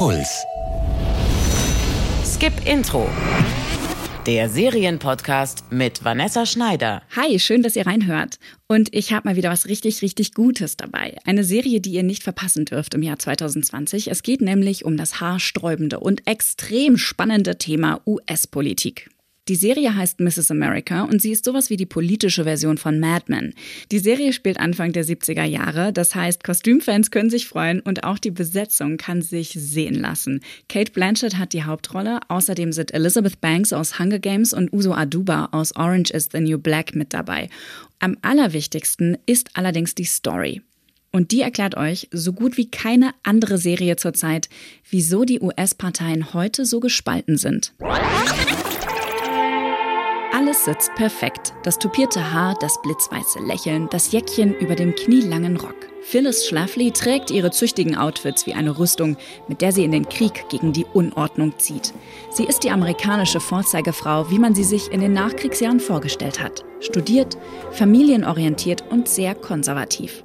Puls. Skip Intro. Der Serienpodcast mit Vanessa Schneider. Hi, schön, dass ihr reinhört. Und ich habe mal wieder was richtig, richtig Gutes dabei. Eine Serie, die ihr nicht verpassen dürft im Jahr 2020. Es geht nämlich um das haarsträubende und extrem spannende Thema US-Politik. Die Serie heißt Mrs. America und sie ist sowas wie die politische Version von Mad Men. Die Serie spielt Anfang der 70er Jahre, das heißt, Kostümfans können sich freuen und auch die Besetzung kann sich sehen lassen. Kate Blanchett hat die Hauptrolle, außerdem sind Elizabeth Banks aus Hunger Games und Uso Aduba aus Orange is the New Black mit dabei. Am allerwichtigsten ist allerdings die Story. Und die erklärt euch so gut wie keine andere Serie zurzeit, wieso die US-Parteien heute so gespalten sind. Sitzt perfekt. Das tupierte Haar, das blitzweiße Lächeln, das Jäckchen über dem knielangen Rock. Phyllis Schlafly trägt ihre züchtigen Outfits wie eine Rüstung, mit der sie in den Krieg gegen die Unordnung zieht. Sie ist die amerikanische Vorzeigefrau, wie man sie sich in den Nachkriegsjahren vorgestellt hat. Studiert, familienorientiert und sehr konservativ.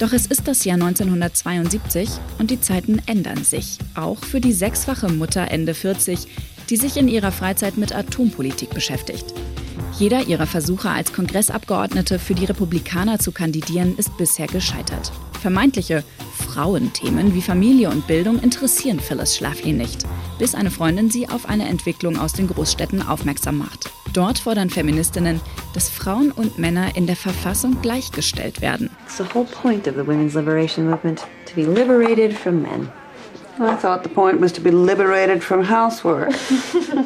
Doch es ist das Jahr 1972 und die Zeiten ändern sich. Auch für die sechsfache Mutter Ende 40, die sich in ihrer Freizeit mit Atompolitik beschäftigt. Jeder ihrer Versuche als Kongressabgeordnete für die Republikaner zu kandidieren ist bisher gescheitert. Vermeintliche Frauenthemen wie Familie und Bildung interessieren Phyllis Schlafly nicht, bis eine Freundin sie auf eine Entwicklung aus den Großstädten aufmerksam macht. Dort fordern Feministinnen, dass Frauen und Männer in der Verfassung gleichgestellt werden. It's the whole point of the women's liberation movement to be liberated from men.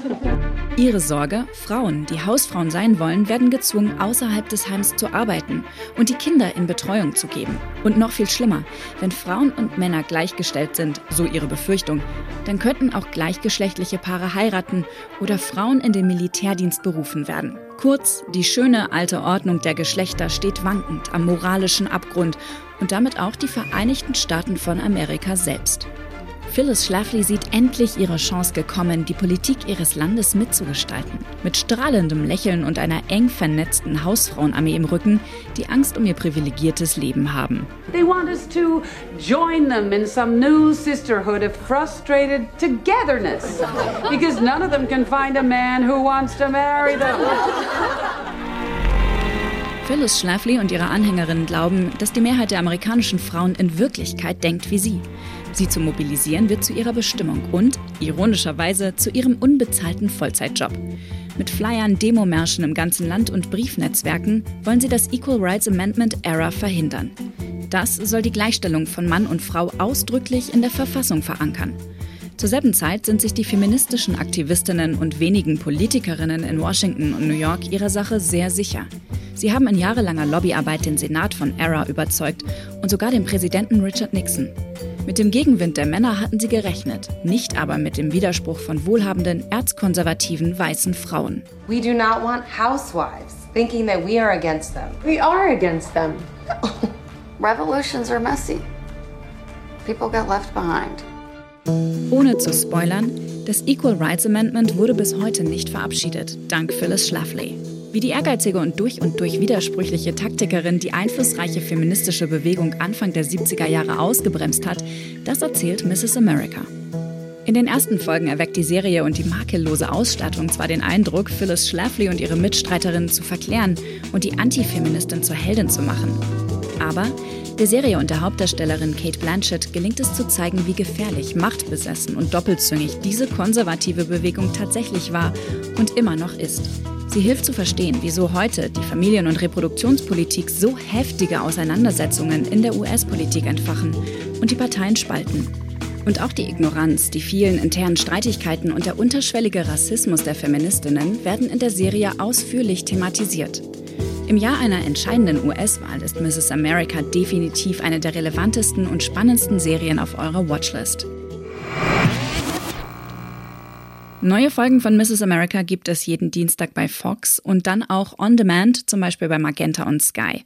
Ihre Sorge, Frauen, die Hausfrauen sein wollen, werden gezwungen, außerhalb des Heims zu arbeiten und die Kinder in Betreuung zu geben. Und noch viel schlimmer, wenn Frauen und Männer gleichgestellt sind, so ihre Befürchtung, dann könnten auch gleichgeschlechtliche Paare heiraten oder Frauen in den Militärdienst berufen werden. Kurz, die schöne alte Ordnung der Geschlechter steht wankend am moralischen Abgrund und damit auch die Vereinigten Staaten von Amerika selbst. Phyllis Schlafly sieht endlich ihre Chance gekommen, die Politik ihres Landes mitzugestalten. Mit strahlendem Lächeln und einer eng vernetzten Hausfrauenarmee im Rücken, die Angst um ihr privilegiertes Leben haben. They want us to join them in some new sisterhood of frustrated togetherness. Because none of them can find a man who wants to marry them. Phyllis Schlafly und ihre Anhängerinnen glauben, dass die Mehrheit der amerikanischen Frauen in Wirklichkeit denkt wie sie. Sie zu mobilisieren wird zu ihrer Bestimmung und, ironischerweise, zu ihrem unbezahlten Vollzeitjob. Mit Flyern, Demomärschen im ganzen Land und Briefnetzwerken wollen sie das Equal Rights Amendment Era verhindern. Das soll die Gleichstellung von Mann und Frau ausdrücklich in der Verfassung verankern. Zur selben Zeit sind sich die feministischen Aktivistinnen und wenigen Politikerinnen in Washington und New York ihrer Sache sehr sicher. Sie haben in jahrelanger Lobbyarbeit den Senat von ERA überzeugt und sogar den Präsidenten Richard Nixon. Mit dem Gegenwind der Männer hatten sie gerechnet, nicht aber mit dem Widerspruch von wohlhabenden, erzkonservativen weißen Frauen. We do not want housewives thinking that we are against them. We are against them. Revolutions are messy. People get left behind. Ohne zu spoilern, das Equal Rights Amendment wurde bis heute nicht verabschiedet, dank Phyllis Schlafly. Wie die ehrgeizige und durch und durch widersprüchliche Taktikerin die einflussreiche feministische Bewegung Anfang der 70er Jahre ausgebremst hat, das erzählt Mrs. America. In den ersten Folgen erweckt die Serie und die makellose Ausstattung zwar den Eindruck, Phyllis Schlafly und ihre Mitstreiterinnen zu verklären und die Antifeministin zur Heldin zu machen. Aber der Serie und der Hauptdarstellerin Kate Blanchett gelingt es zu zeigen, wie gefährlich, machtbesessen und doppelzüngig diese konservative Bewegung tatsächlich war und immer noch ist. Sie hilft zu verstehen, wieso heute die Familien- und Reproduktionspolitik so heftige Auseinandersetzungen in der US-Politik entfachen und die Parteien spalten. Und auch die Ignoranz, die vielen internen Streitigkeiten und der unterschwellige Rassismus der Feministinnen werden in der Serie ausführlich thematisiert. Im Jahr einer entscheidenden US-Wahl ist Mrs. America definitiv eine der relevantesten und spannendsten Serien auf eurer Watchlist. Neue Folgen von Mrs. America gibt es jeden Dienstag bei Fox und dann auch on demand, zum Beispiel bei Magenta und Sky.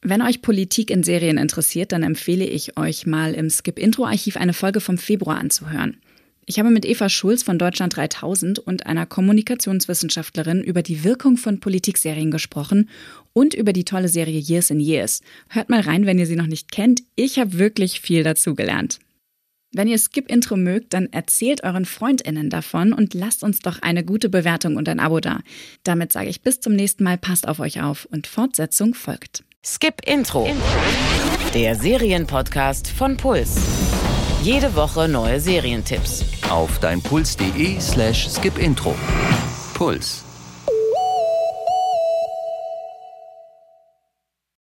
Wenn euch Politik in Serien interessiert, dann empfehle ich euch mal im Skip-Intro-Archiv eine Folge vom Februar anzuhören. Ich habe mit Eva Schulz von Deutschland 3000 und einer Kommunikationswissenschaftlerin über die Wirkung von Politikserien gesprochen und über die tolle Serie Years in Years. Hört mal rein, wenn ihr sie noch nicht kennt. Ich habe wirklich viel dazu gelernt. Wenn ihr Skip Intro mögt, dann erzählt euren FreundInnen davon und lasst uns doch eine gute Bewertung und ein Abo da. Damit sage ich bis zum nächsten Mal, passt auf euch auf und Fortsetzung folgt. Skip Intro. Der Serienpodcast von Puls. Jede Woche neue Serientipps. Auf deinpuls.de slash skipintro. Puls.